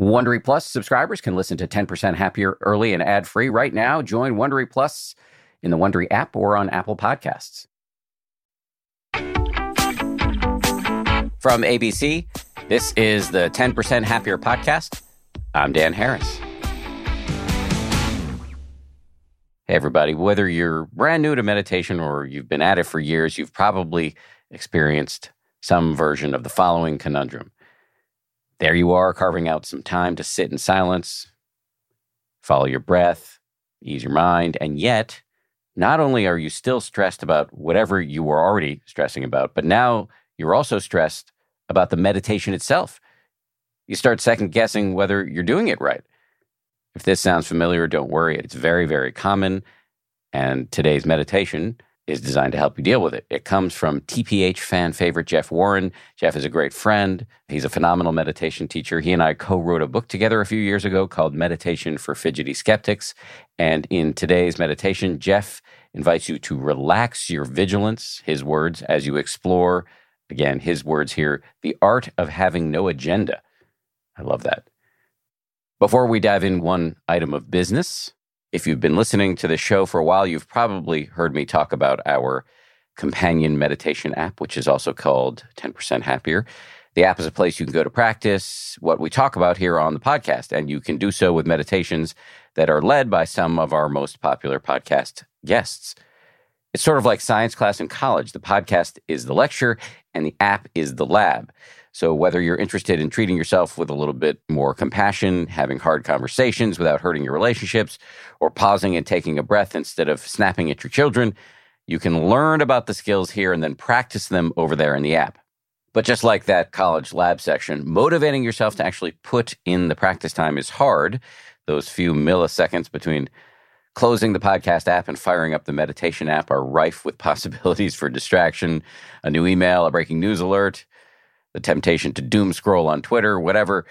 Wondery Plus subscribers can listen to 10% Happier early and ad free right now. Join Wondery Plus in the Wondery app or on Apple Podcasts. From ABC, this is the 10% Happier podcast. I'm Dan Harris. Hey, everybody. Whether you're brand new to meditation or you've been at it for years, you've probably experienced some version of the following conundrum. There you are, carving out some time to sit in silence, follow your breath, ease your mind, and yet, not only are you still stressed about whatever you were already stressing about, but now you're also stressed about the meditation itself. You start second guessing whether you're doing it right. If this sounds familiar, don't worry. It's very, very common. And today's meditation is designed to help you deal with it. It comes from TPH fan favorite Jeff Warren. Jeff is a great friend. He's a phenomenal meditation teacher. He and I co wrote a book together a few years ago called Meditation for Fidgety Skeptics. And in today's meditation, Jeff invites you to relax your vigilance, his words, as you explore, again, his words here, the art of having no agenda. I love that. Before we dive in one item of business, if you've been listening to the show for a while, you've probably heard me talk about our companion meditation app, which is also called 10% Happier. The app is a place you can go to practice what we talk about here on the podcast, and you can do so with meditations that are led by some of our most popular podcast guests. It's sort of like science class in college. The podcast is the lecture, and the app is the lab. So, whether you're interested in treating yourself with a little bit more compassion, having hard conversations without hurting your relationships, or pausing and taking a breath instead of snapping at your children, you can learn about the skills here and then practice them over there in the app. But just like that college lab section, motivating yourself to actually put in the practice time is hard. Those few milliseconds between closing the podcast app and firing up the meditation app are rife with possibilities for distraction, a new email, a breaking news alert, the temptation to doom scroll on Twitter, whatever,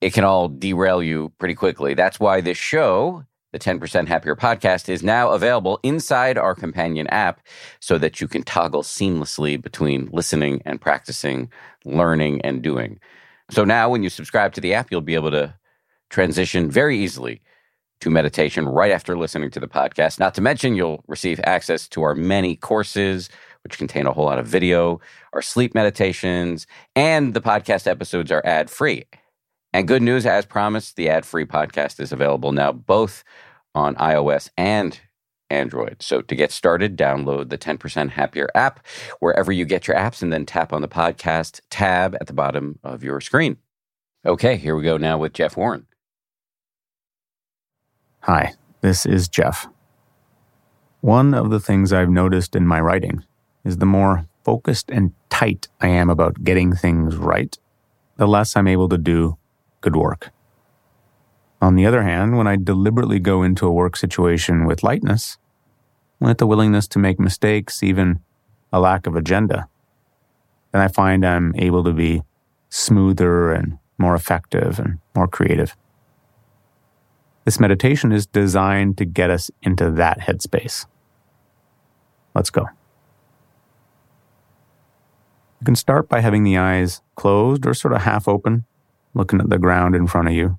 it can all derail you pretty quickly. That's why this show, the 10% Happier podcast, is now available inside our companion app so that you can toggle seamlessly between listening and practicing, learning and doing. So now when you subscribe to the app, you'll be able to transition very easily to meditation right after listening to the podcast. Not to mention, you'll receive access to our many courses, which contain a whole lot of video, our sleep meditations, and the podcast episodes are ad free. And good news, as promised, the ad free podcast is available now both on iOS and Android. So to get started, download the 10% Happier app wherever you get your apps and then tap on the podcast tab at the bottom of your screen. Okay, here we go now with Jeff Warren. Hi, this is Jeff. One of the things I've noticed in my writing is the more focused and tight I am about getting things right, the less I'm able to do good work. On the other hand, when I deliberately go into a work situation with lightness, with the willingness to make mistakes, even a lack of agenda, then I find I'm able to be smoother and more effective and more creative. This meditation is designed to get us into that headspace. Let's go. You can start by having the eyes closed or sort of half open, looking at the ground in front of you.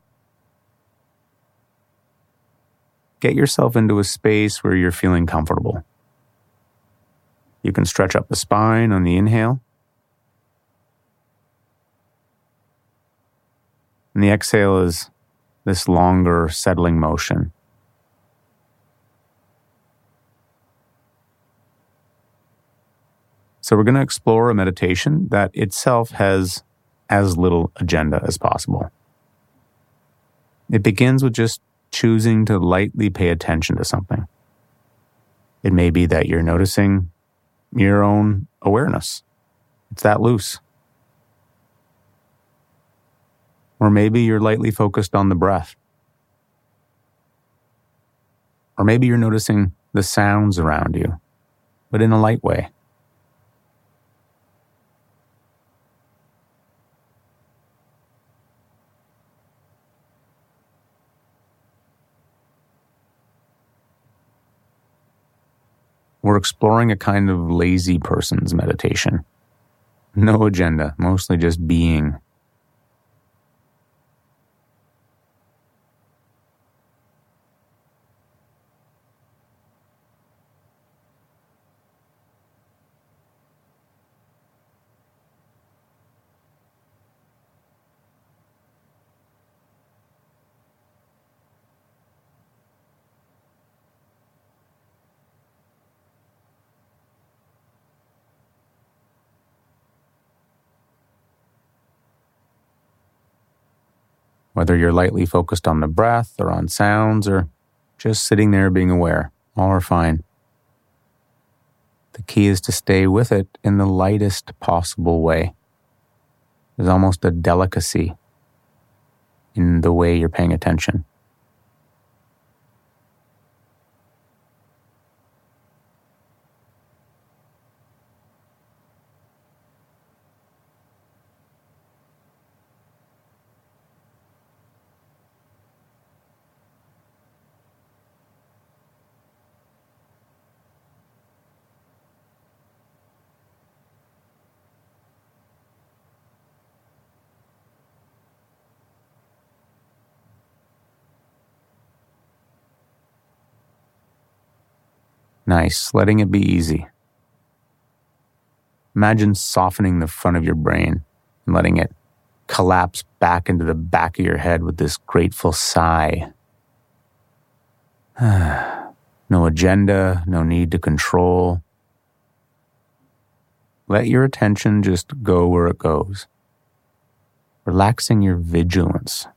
Get yourself into a space where you're feeling comfortable. You can stretch up the spine on the inhale. And the exhale is this longer settling motion. So, we're going to explore a meditation that itself has as little agenda as possible. It begins with just choosing to lightly pay attention to something. It may be that you're noticing your own awareness. It's that loose. Or maybe you're lightly focused on the breath. Or maybe you're noticing the sounds around you, but in a light way. We're exploring a kind of lazy person's meditation. No agenda, mostly just being. Whether you're lightly focused on the breath or on sounds or just sitting there being aware, all are fine. The key is to stay with it in the lightest possible way. There's almost a delicacy in the way you're paying attention. Nice, letting it be easy. Imagine softening the front of your brain and letting it collapse back into the back of your head with this grateful sigh. no agenda, no need to control. Let your attention just go where it goes, relaxing your vigilance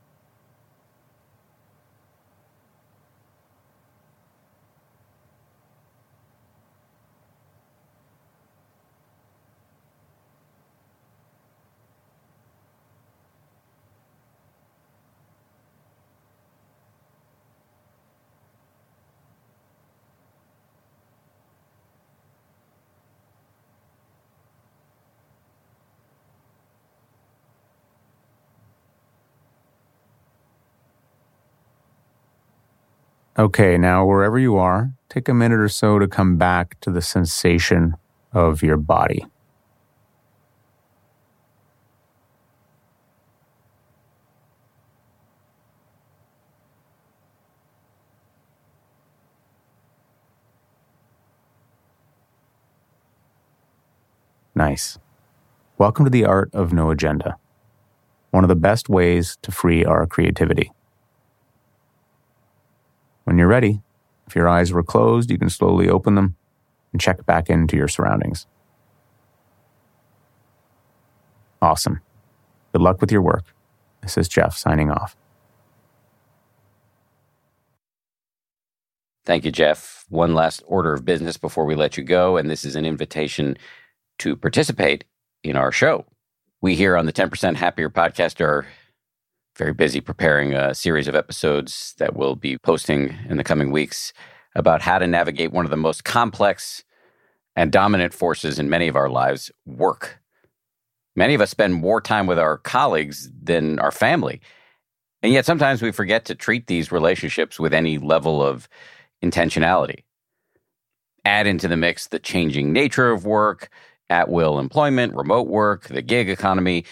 Okay, now wherever you are, take a minute or so to come back to the sensation of your body. Nice. Welcome to the art of no agenda, one of the best ways to free our creativity. When you're ready, if your eyes were closed, you can slowly open them and check back into your surroundings. Awesome. Good luck with your work. This is Jeff signing off. Thank you, Jeff. One last order of business before we let you go, and this is an invitation to participate in our show. We here on the 10% Happier podcast are very busy preparing a series of episodes that we'll be posting in the coming weeks about how to navigate one of the most complex and dominant forces in many of our lives work. Many of us spend more time with our colleagues than our family. And yet sometimes we forget to treat these relationships with any level of intentionality. Add into the mix the changing nature of work, at will employment, remote work, the gig economy,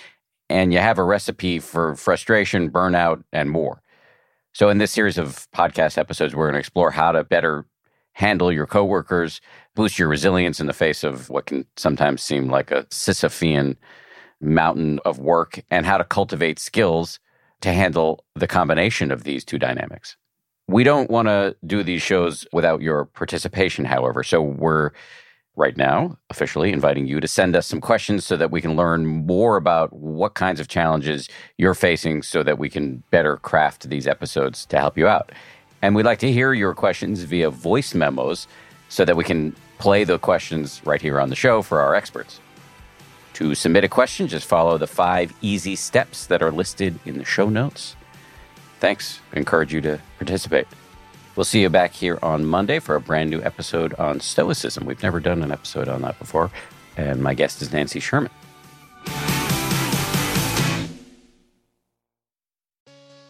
and you have a recipe for frustration, burnout, and more. So, in this series of podcast episodes, we're going to explore how to better handle your coworkers, boost your resilience in the face of what can sometimes seem like a Sisyphean mountain of work, and how to cultivate skills to handle the combination of these two dynamics. We don't want to do these shows without your participation, however. So, we're right now, officially inviting you to send us some questions so that we can learn more about what kinds of challenges you're facing so that we can better craft these episodes to help you out. And we'd like to hear your questions via voice memos so that we can play the questions right here on the show for our experts. To submit a question, just follow the five easy steps that are listed in the show notes. Thanks. I encourage you to participate. We'll see you back here on Monday for a brand new episode on Stoicism. We've never done an episode on that before. And my guest is Nancy Sherman.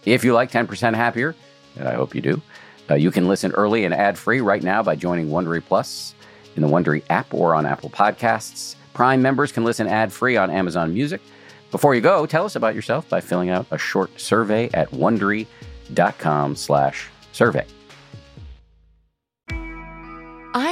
If you like 10% Happier, and I hope you do, uh, you can listen early and ad free right now by joining Wondery Plus in the Wondery app or on Apple Podcasts. Prime members can listen ad free on Amazon Music. Before you go, tell us about yourself by filling out a short survey at wondery.com/slash